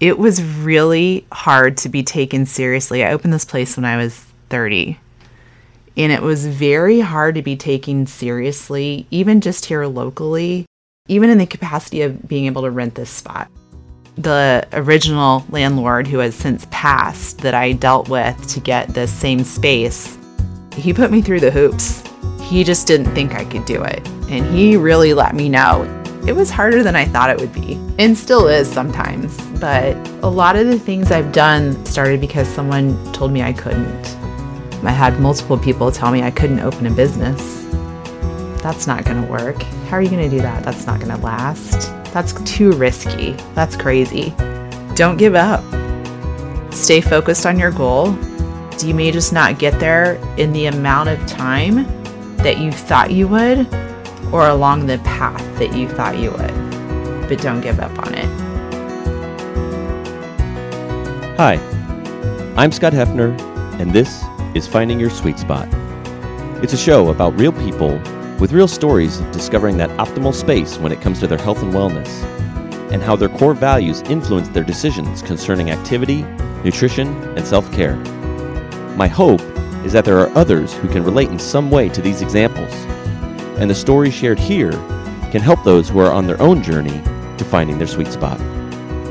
It was really hard to be taken seriously. I opened this place when I was 30. And it was very hard to be taken seriously, even just here locally, even in the capacity of being able to rent this spot. The original landlord, who has since passed, that I dealt with to get this same space, he put me through the hoops. He just didn't think I could do it. And he really let me know it was harder than I thought it would be, and still is sometimes. But a lot of the things I've done started because someone told me I couldn't. I had multiple people tell me I couldn't open a business. That's not going to work. How are you going to do that? That's not going to last. That's too risky. That's crazy. Don't give up. Stay focused on your goal. You may just not get there in the amount of time that you thought you would or along the path that you thought you would. But don't give up on it. Hi, I'm Scott Heffner, and this is Finding Your Sweet Spot. It's a show about real people with real stories of discovering that optimal space when it comes to their health and wellness, and how their core values influence their decisions concerning activity, nutrition, and self care. My hope is that there are others who can relate in some way to these examples and the stories shared here can help those who are on their own journey to finding their sweet spot.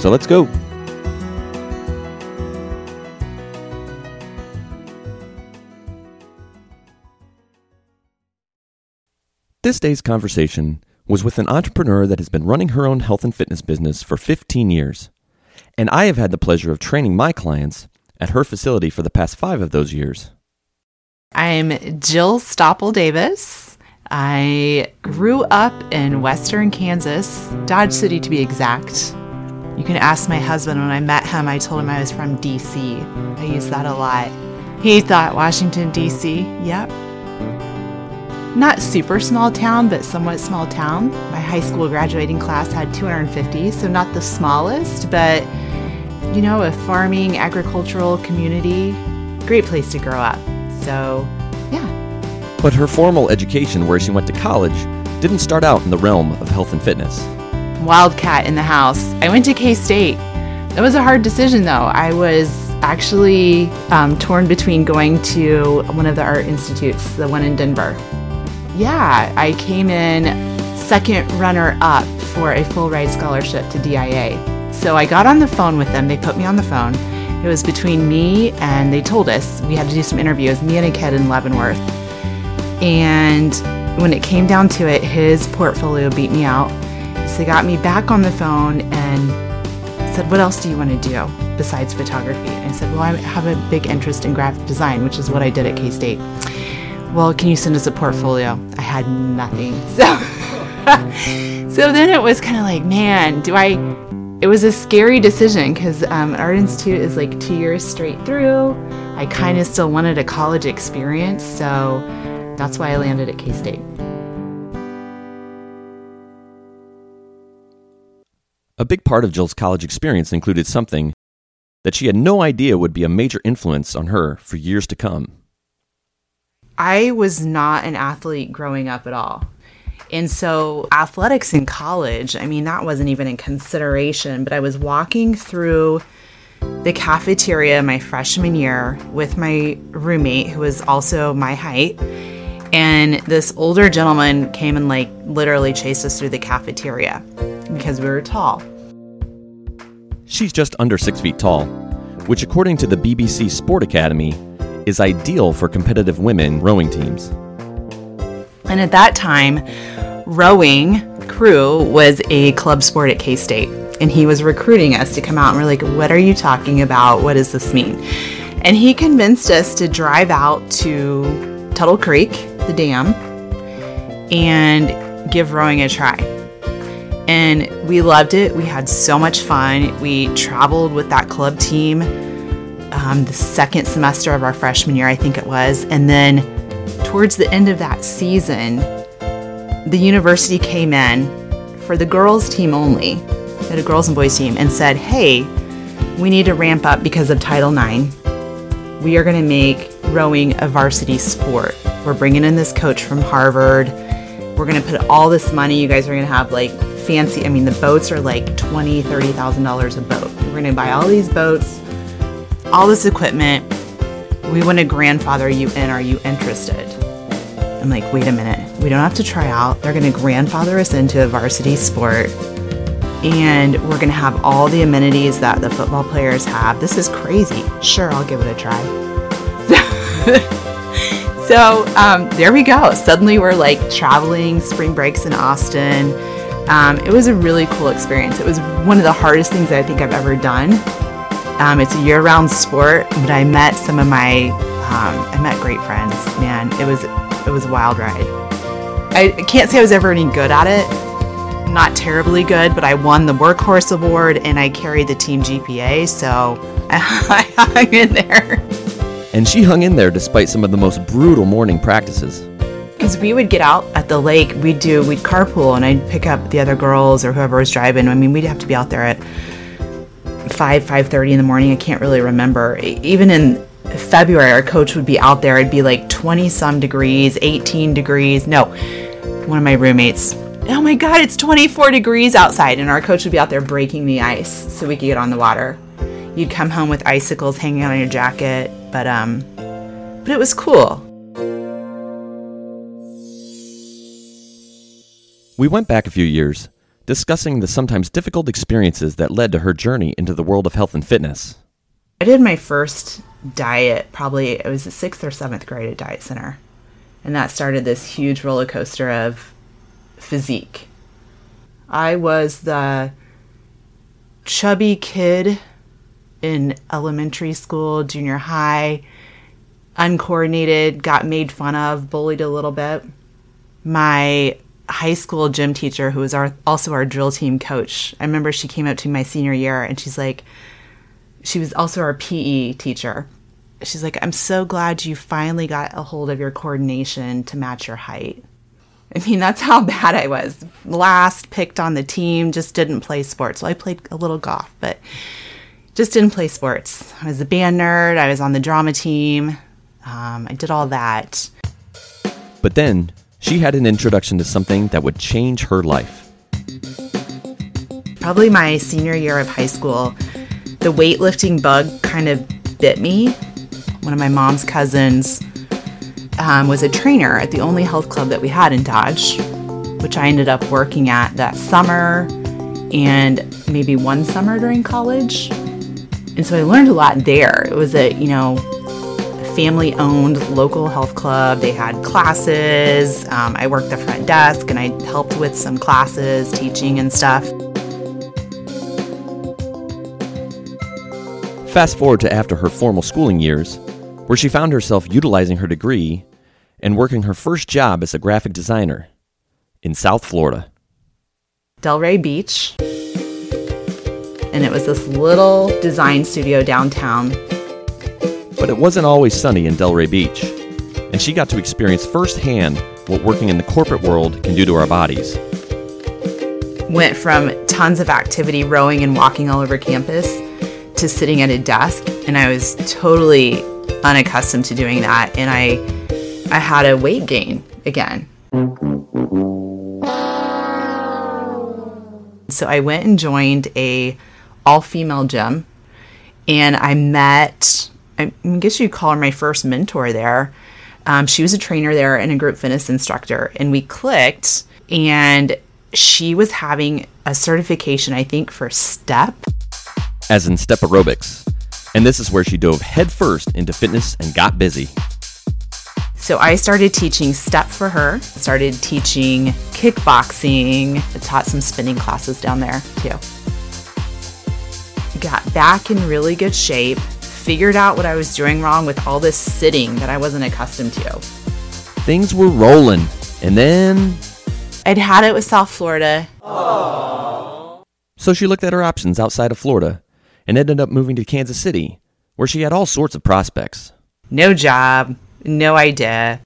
So let's go. This day's conversation was with an entrepreneur that has been running her own health and fitness business for 15 years. And I have had the pleasure of training my clients at her facility for the past five of those years. I'm Jill Stoppel Davis. I grew up in western Kansas, Dodge City to be exact. You can ask my husband when I met him, I told him I was from DC. I use that a lot. He thought Washington, DC, yep. Not super small town, but somewhat small town. My high school graduating class had 250, so not the smallest, but you know, a farming, agricultural community, great place to grow up. So, but her formal education, where she went to college, didn't start out in the realm of health and fitness. Wildcat in the house. I went to K State. That was a hard decision, though. I was actually um, torn between going to one of the art institutes, the one in Denver. Yeah, I came in second runner up for a full ride scholarship to DIA. So I got on the phone with them. They put me on the phone. It was between me and they told us we had to do some interviews, me and a kid in Leavenworth. And when it came down to it, his portfolio beat me out. So he got me back on the phone and said, What else do you want to do besides photography? And I said, Well, I have a big interest in graphic design, which is what I did at K State. Well, can you send us a portfolio? I had nothing. So, so then it was kind of like, man, do I? It was a scary decision because um, Art Institute is like two years straight through. I kind of still wanted a college experience, so that's why I landed at K State. A big part of Jill's college experience included something that she had no idea would be a major influence on her for years to come. I was not an athlete growing up at all. And so, athletics in college, I mean, that wasn't even in consideration, but I was walking through the cafeteria my freshman year with my roommate, who was also my height. And this older gentleman came and like literally chased us through the cafeteria because we were tall. She's just under six feet tall, which, according to the BBC Sport Academy, is ideal for competitive women rowing teams. And at that time, rowing crew was a club sport at K State. And he was recruiting us to come out and we're like, what are you talking about? What does this mean? And he convinced us to drive out to Tuttle Creek the dam and give rowing a try. And we loved it. We had so much fun. We traveled with that club team um, the second semester of our freshman year, I think it was. And then towards the end of that season, the university came in for the girls' team only, had a girls and boys team, and said, hey, we need to ramp up because of Title IX. We are going to make rowing a varsity sport. We're bringing in this coach from Harvard. We're going to put all this money. You guys are going to have like fancy. I mean, the boats are like twenty, thirty thousand dollars a boat. We're gonna buy all these boats, all this equipment. We want to grandfather you in. Are you interested? I'm like, wait a minute. We don't have to try out. They're gonna grandfather us into a varsity sport, and we're gonna have all the amenities that the football players have. This is crazy. Sure, I'll give it a try. so um, there we go. Suddenly we're like traveling spring breaks in Austin. Um, it was a really cool experience. It was one of the hardest things I think I've ever done. Um, it's a year-round sport, but I met some of my, um, I met great friends. Man, it was it was a wild ride. I can't say I was ever any good at it. Not terribly good, but I won the workhorse award and I carried the team GPA, so I hung in there. And she hung in there despite some of the most brutal morning practices. Because we would get out at the lake, we'd do, we'd carpool, and I'd pick up the other girls or whoever was driving. I mean, we'd have to be out there at five, five thirty in the morning. I can't really remember. Even in February, our coach would be out there. It'd be like twenty some degrees, eighteen degrees. No, one of my roommates. Oh my God, it's 24 degrees outside, and our coach would be out there breaking the ice so we could get on the water. You'd come home with icicles hanging on your jacket, but um, but it was cool. We went back a few years, discussing the sometimes difficult experiences that led to her journey into the world of health and fitness. I did my first diet probably it was the sixth or seventh grade at Diet Center, and that started this huge roller coaster of physique. I was the chubby kid in elementary school, junior high, uncoordinated, got made fun of, bullied a little bit. My high school gym teacher, who was our, also our drill team coach, I remember she came up to me my senior year and she's like, she was also our PE teacher. She's like, I'm so glad you finally got a hold of your coordination to match your height. I mean, that's how bad I was. Last picked on the team, just didn't play sports. So I played a little golf, but just didn't play sports. I was a band nerd, I was on the drama team, um, I did all that. But then, she had an introduction to something that would change her life. Probably my senior year of high school, the weightlifting bug kind of bit me. One of my mom's cousins um, was a trainer at the only health club that we had in Dodge, which I ended up working at that summer and maybe one summer during college. And so I learned a lot there. It was a, you know, family owned local health club. They had classes. Um, I worked the front desk and I helped with some classes, teaching and stuff. Fast forward to after her formal schooling years, where she found herself utilizing her degree and working her first job as a graphic designer in South Florida. Delray Beach. And it was this little design studio downtown. But it wasn't always sunny in Delray Beach, and she got to experience firsthand what working in the corporate world can do to our bodies. Went from tons of activity, rowing and walking all over campus, to sitting at a desk, and I was totally unaccustomed to doing that, and I I had a weight gain again. So I went and joined a all female gym, and I met I guess you'd call her my first mentor there. Um, she was a trainer there and a group fitness instructor, and we clicked. And she was having a certification, I think, for STEP as in step aerobics. And this is where she dove headfirst into fitness and got busy. So I started teaching step for her, started teaching kickboxing, I taught some spinning classes down there too. Got back in really good shape, figured out what I was doing wrong with all this sitting that I wasn't accustomed to. Things were rolling, and then I'd had it with South Florida. Aww. So she looked at her options outside of Florida and ended up moving to Kansas City, where she had all sorts of prospects. No job, no idea.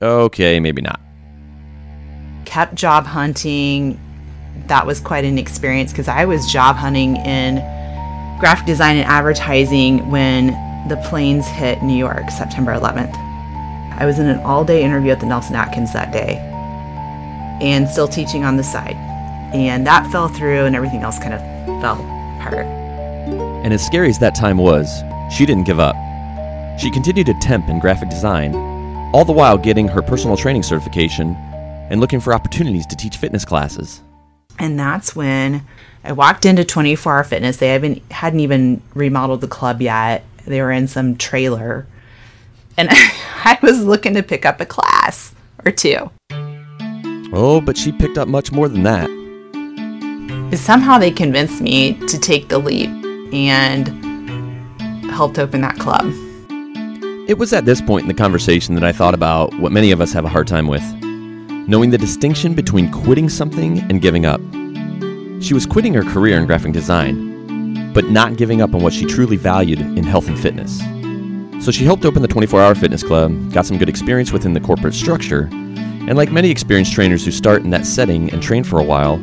Okay, maybe not. Kept job hunting. That was quite an experience because I was job hunting in graphic design and advertising when the planes hit New York, September 11th. I was in an all day interview at the Nelson Atkins that day and still teaching on the side. And that fell through, and everything else kind of fell apart. And as scary as that time was, she didn't give up. She continued to temp in graphic design, all the while getting her personal training certification and looking for opportunities to teach fitness classes. And that's when I walked into 24 Hour Fitness. They haven't hadn't even remodeled the club yet. They were in some trailer, and I was looking to pick up a class or two. Oh, but she picked up much more than that. Somehow they convinced me to take the leap and helped open that club. It was at this point in the conversation that I thought about what many of us have a hard time with knowing the distinction between quitting something and giving up. She was quitting her career in graphic design, but not giving up on what she truly valued in health and fitness. So she helped open the 24 Hour Fitness Club, got some good experience within the corporate structure, and like many experienced trainers who start in that setting and train for a while,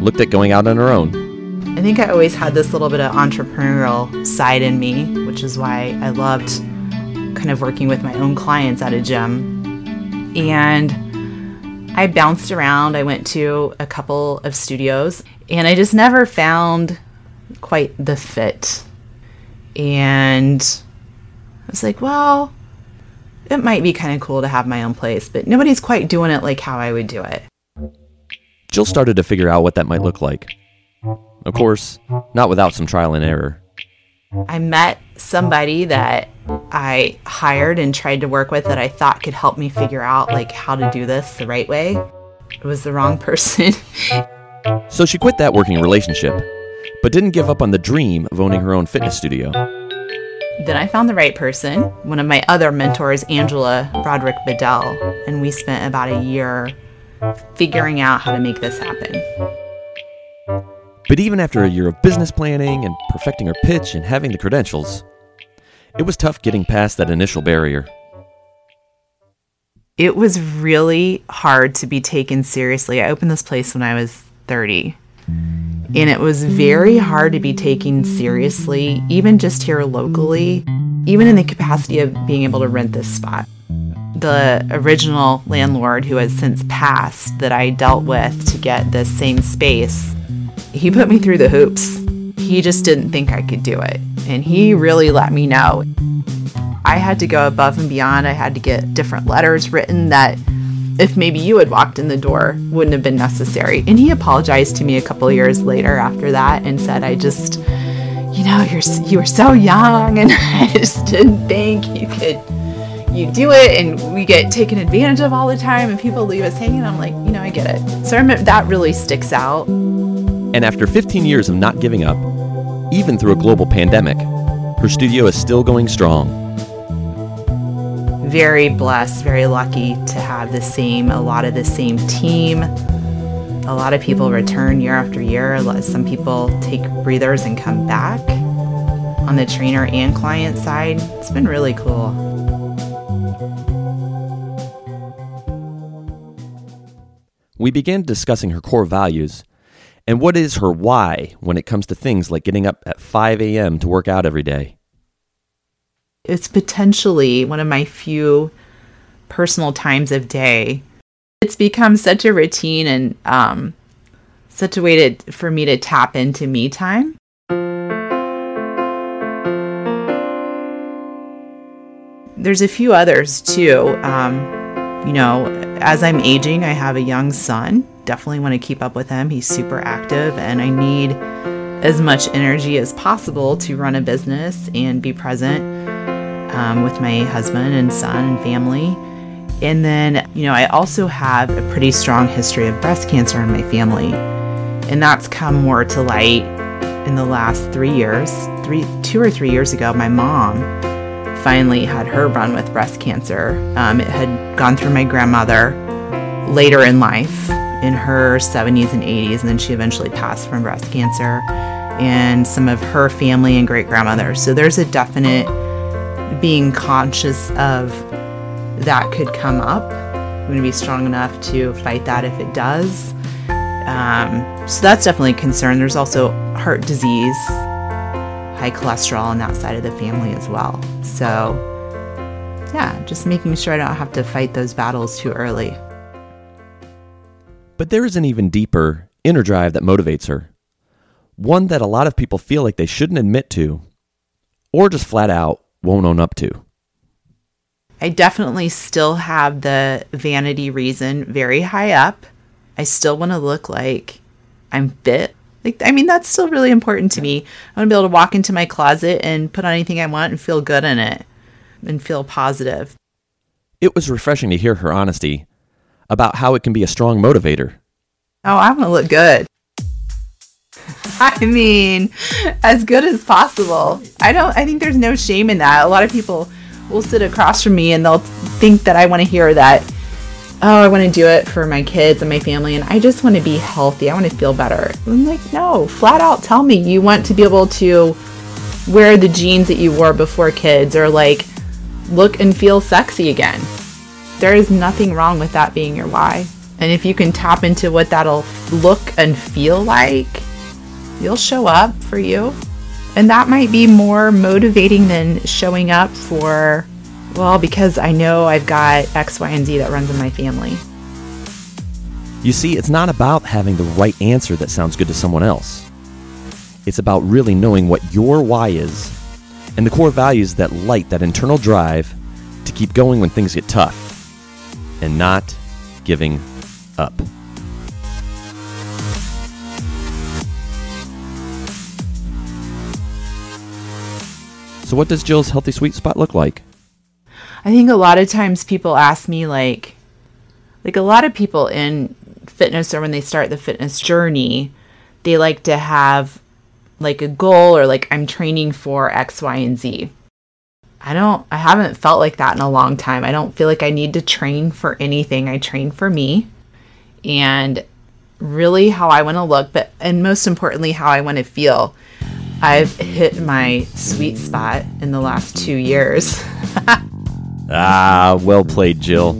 looked at going out on her own. I think I always had this little bit of entrepreneurial side in me, which is why I loved kind of working with my own clients at a gym. And I bounced around. I went to a couple of studios and I just never found quite the fit. And I was like, well, it might be kind of cool to have my own place, but nobody's quite doing it like how I would do it. Jill started to figure out what that might look like. Of course, not without some trial and error. I met somebody that I hired and tried to work with that I thought could help me figure out like how to do this the right way. It was the wrong person. so she quit that working relationship, but didn't give up on the dream of owning her own fitness studio. Then I found the right person, one of my other mentors, Angela Broderick Bedell, and we spent about a year figuring out how to make this happen. But even after a year of business planning and perfecting her pitch and having the credentials, it was tough getting past that initial barrier. It was really hard to be taken seriously. I opened this place when I was 30. And it was very hard to be taken seriously, even just here locally, even in the capacity of being able to rent this spot. The original landlord, who has since passed, that I dealt with to get this same space, he put me through the hoops. He just didn't think I could do it. And he really let me know. I had to go above and beyond. I had to get different letters written that if maybe you had walked in the door wouldn't have been necessary. And he apologized to me a couple years later after that and said, I just, you know, you're you were so young and I just didn't think you could you do it and we get taken advantage of all the time and people leave us hanging. I'm like, you know, I get it. So I remember that really sticks out. And after 15 years of not giving up, even through a global pandemic, her studio is still going strong. Very blessed, very lucky to have the same, a lot of the same team. A lot of people return year after year. Some people take breathers and come back on the trainer and client side. It's been really cool. We began discussing her core values and what is her why when it comes to things like getting up at 5 a.m. to work out every day. It's potentially one of my few personal times of day. It's become such a routine and um, such a way to, for me to tap into me time. There's a few others too. Um, you know, as I'm aging, I have a young son. Definitely want to keep up with him. He's super active, and I need as much energy as possible to run a business and be present um, with my husband and son and family. And then, you know, I also have a pretty strong history of breast cancer in my family. And that's come more to light in the last three years. Three, two or three years ago, my mom finally had her run with breast cancer. Um, it had gone through my grandmother later in life, in her 70s and 80s, and then she eventually passed from breast cancer, and some of her family and great grandmothers. So there's a definite being conscious of that could come up. I'm going to be strong enough to fight that if it does. Um, so that's definitely a concern. There's also heart disease high cholesterol on that side of the family as well. So, yeah, just making sure I don't have to fight those battles too early. But there is an even deeper inner drive that motivates her. One that a lot of people feel like they shouldn't admit to, or just flat out won't own up to. I definitely still have the vanity reason very high up. I still want to look like I'm fit. Like, I mean, that's still really important to me. I want to be able to walk into my closet and put on anything I want and feel good in it and feel positive. It was refreshing to hear her honesty about how it can be a strong motivator. Oh, I want to look good. I mean, as good as possible. I don't, I think there's no shame in that. A lot of people will sit across from me and they'll think that I want to hear that, oh, I want to do it for my kids and my family and I just want to be healthy. I want to feel better. I'm like, no, flat out tell me you want to be able to wear the jeans that you wore before kids or like look and feel sexy again. There is nothing wrong with that being your why. And if you can tap into what that'll look and feel like, you'll show up for you. And that might be more motivating than showing up for, well, because I know I've got X, Y, and Z that runs in my family. You see, it's not about having the right answer that sounds good to someone else. It's about really knowing what your why is and the core values that light that internal drive to keep going when things get tough and not giving up. So, what does Jill's healthy sweet spot look like? I think a lot of times people ask me, like, like a lot of people in fitness or when they start the fitness journey, they like to have like a goal or like I'm training for X, Y, and Z. I don't, I haven't felt like that in a long time. I don't feel like I need to train for anything. I train for me and really how I want to look, but, and most importantly, how I want to feel. I've hit my sweet spot in the last two years. ah, well played, Jill.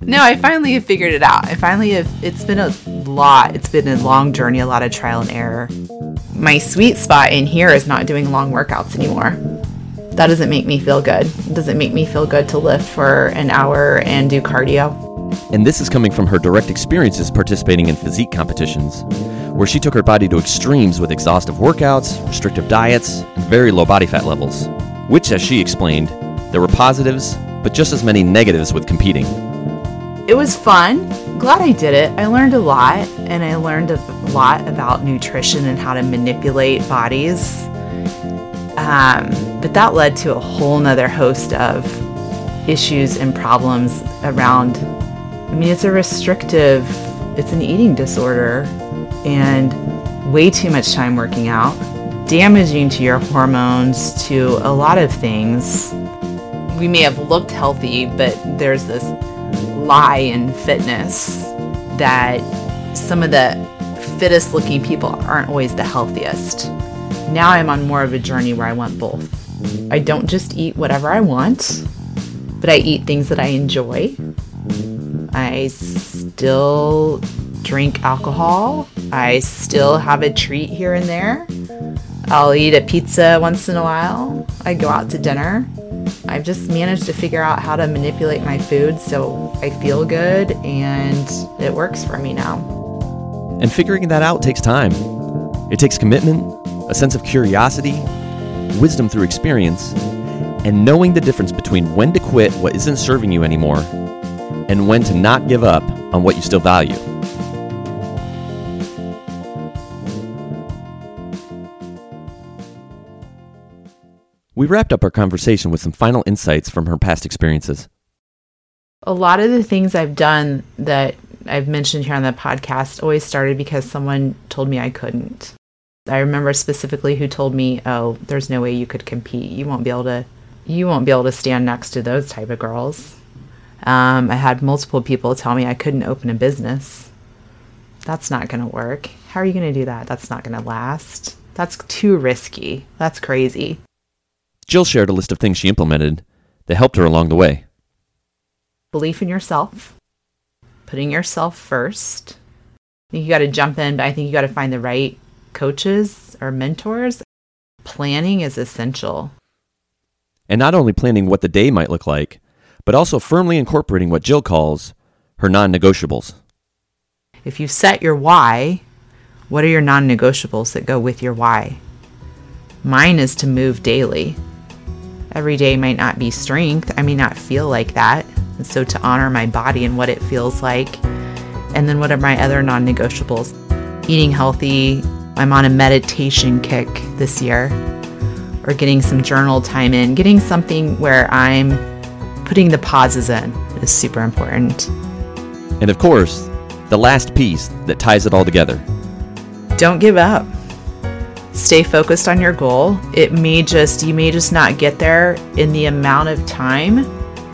No, I finally have figured it out. I finally have, it's been a lot. It's been a long journey, a lot of trial and error. My sweet spot in here is not doing long workouts anymore. That doesn't make me feel good. It doesn't make me feel good to lift for an hour and do cardio. And this is coming from her direct experiences participating in physique competitions, where she took her body to extremes with exhaustive workouts, restrictive diets, and very low body fat levels. Which, as she explained, there were positives, but just as many negatives with competing. It was fun. Glad I did it. I learned a lot, and I learned a lot about nutrition and how to manipulate bodies. Um, but that led to a whole nother host of issues and problems around I mean, it's a restrictive, it's an eating disorder, and way too much time working out, damaging to your hormones, to a lot of things. We may have looked healthy, but there's this lie in fitness that some of the fittest looking people aren't always the healthiest. Now I'm on more of a journey where I want both. I don't just eat whatever I want, but I eat things that I enjoy I still drink alcohol. I still have a treat here and there. I'll eat a pizza once in a while. I go out to dinner. I've just managed to figure out how to manipulate my food so I feel good and it works for me now. And figuring that out takes time. It takes commitment, a sense of curiosity, wisdom through experience, and knowing the difference between when to quit what isn't serving you anymore and when to not give up on what you still value. We wrapped up our conversation with some final insights from her past experiences. A lot of the things I've done that I've mentioned here on the podcast always started because someone told me I couldn't. I remember specifically who told me, "Oh, there's no way you could compete. You won't be able to you won't be able to stand next to those type of girls." Um, I had multiple people tell me I couldn't open a business. That's not going to work. How are you going to do that? That's not going to last. That's too risky. That's crazy. Jill shared a list of things she implemented that helped her along the way. Belief in yourself, putting yourself first. You got to jump in, but I think you got to find the right coaches or mentors. Planning is essential. And not only planning what the day might look like, but also firmly incorporating what Jill calls her non negotiables. If you set your why What are your non negotiables that go with your why? Mine is to move daily. Every day might not be strength. I may not feel like that. And so to honor my body and what it feels like. And then what are my other non negotiables? Eating healthy. I'm on a meditation kick this year, or getting some journal time in, getting something where I'm putting the pauses in is super important. And of course, the last piece that ties it all together don't give up. Stay focused on your goal. It may just, you may just not get there in the amount of time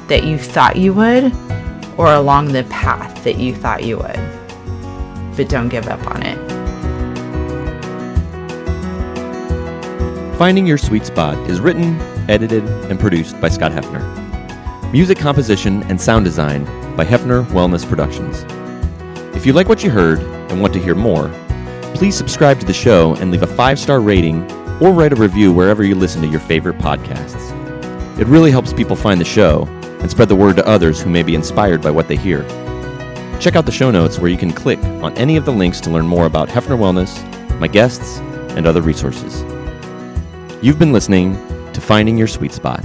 that you thought you would or along the path that you thought you would. But don't give up on it. Finding Your Sweet Spot is written, edited, and produced by Scott Heffner. Music composition and sound design by Heffner Wellness Productions. If you like what you heard and want to hear more, please subscribe to the show and leave a five star rating or write a review wherever you listen to your favorite podcasts. It really helps people find the show and spread the word to others who may be inspired by what they hear. Check out the show notes where you can click on any of the links to learn more about Heffner Wellness, my guests, and other resources. You've been listening to Finding Your Sweet Spot.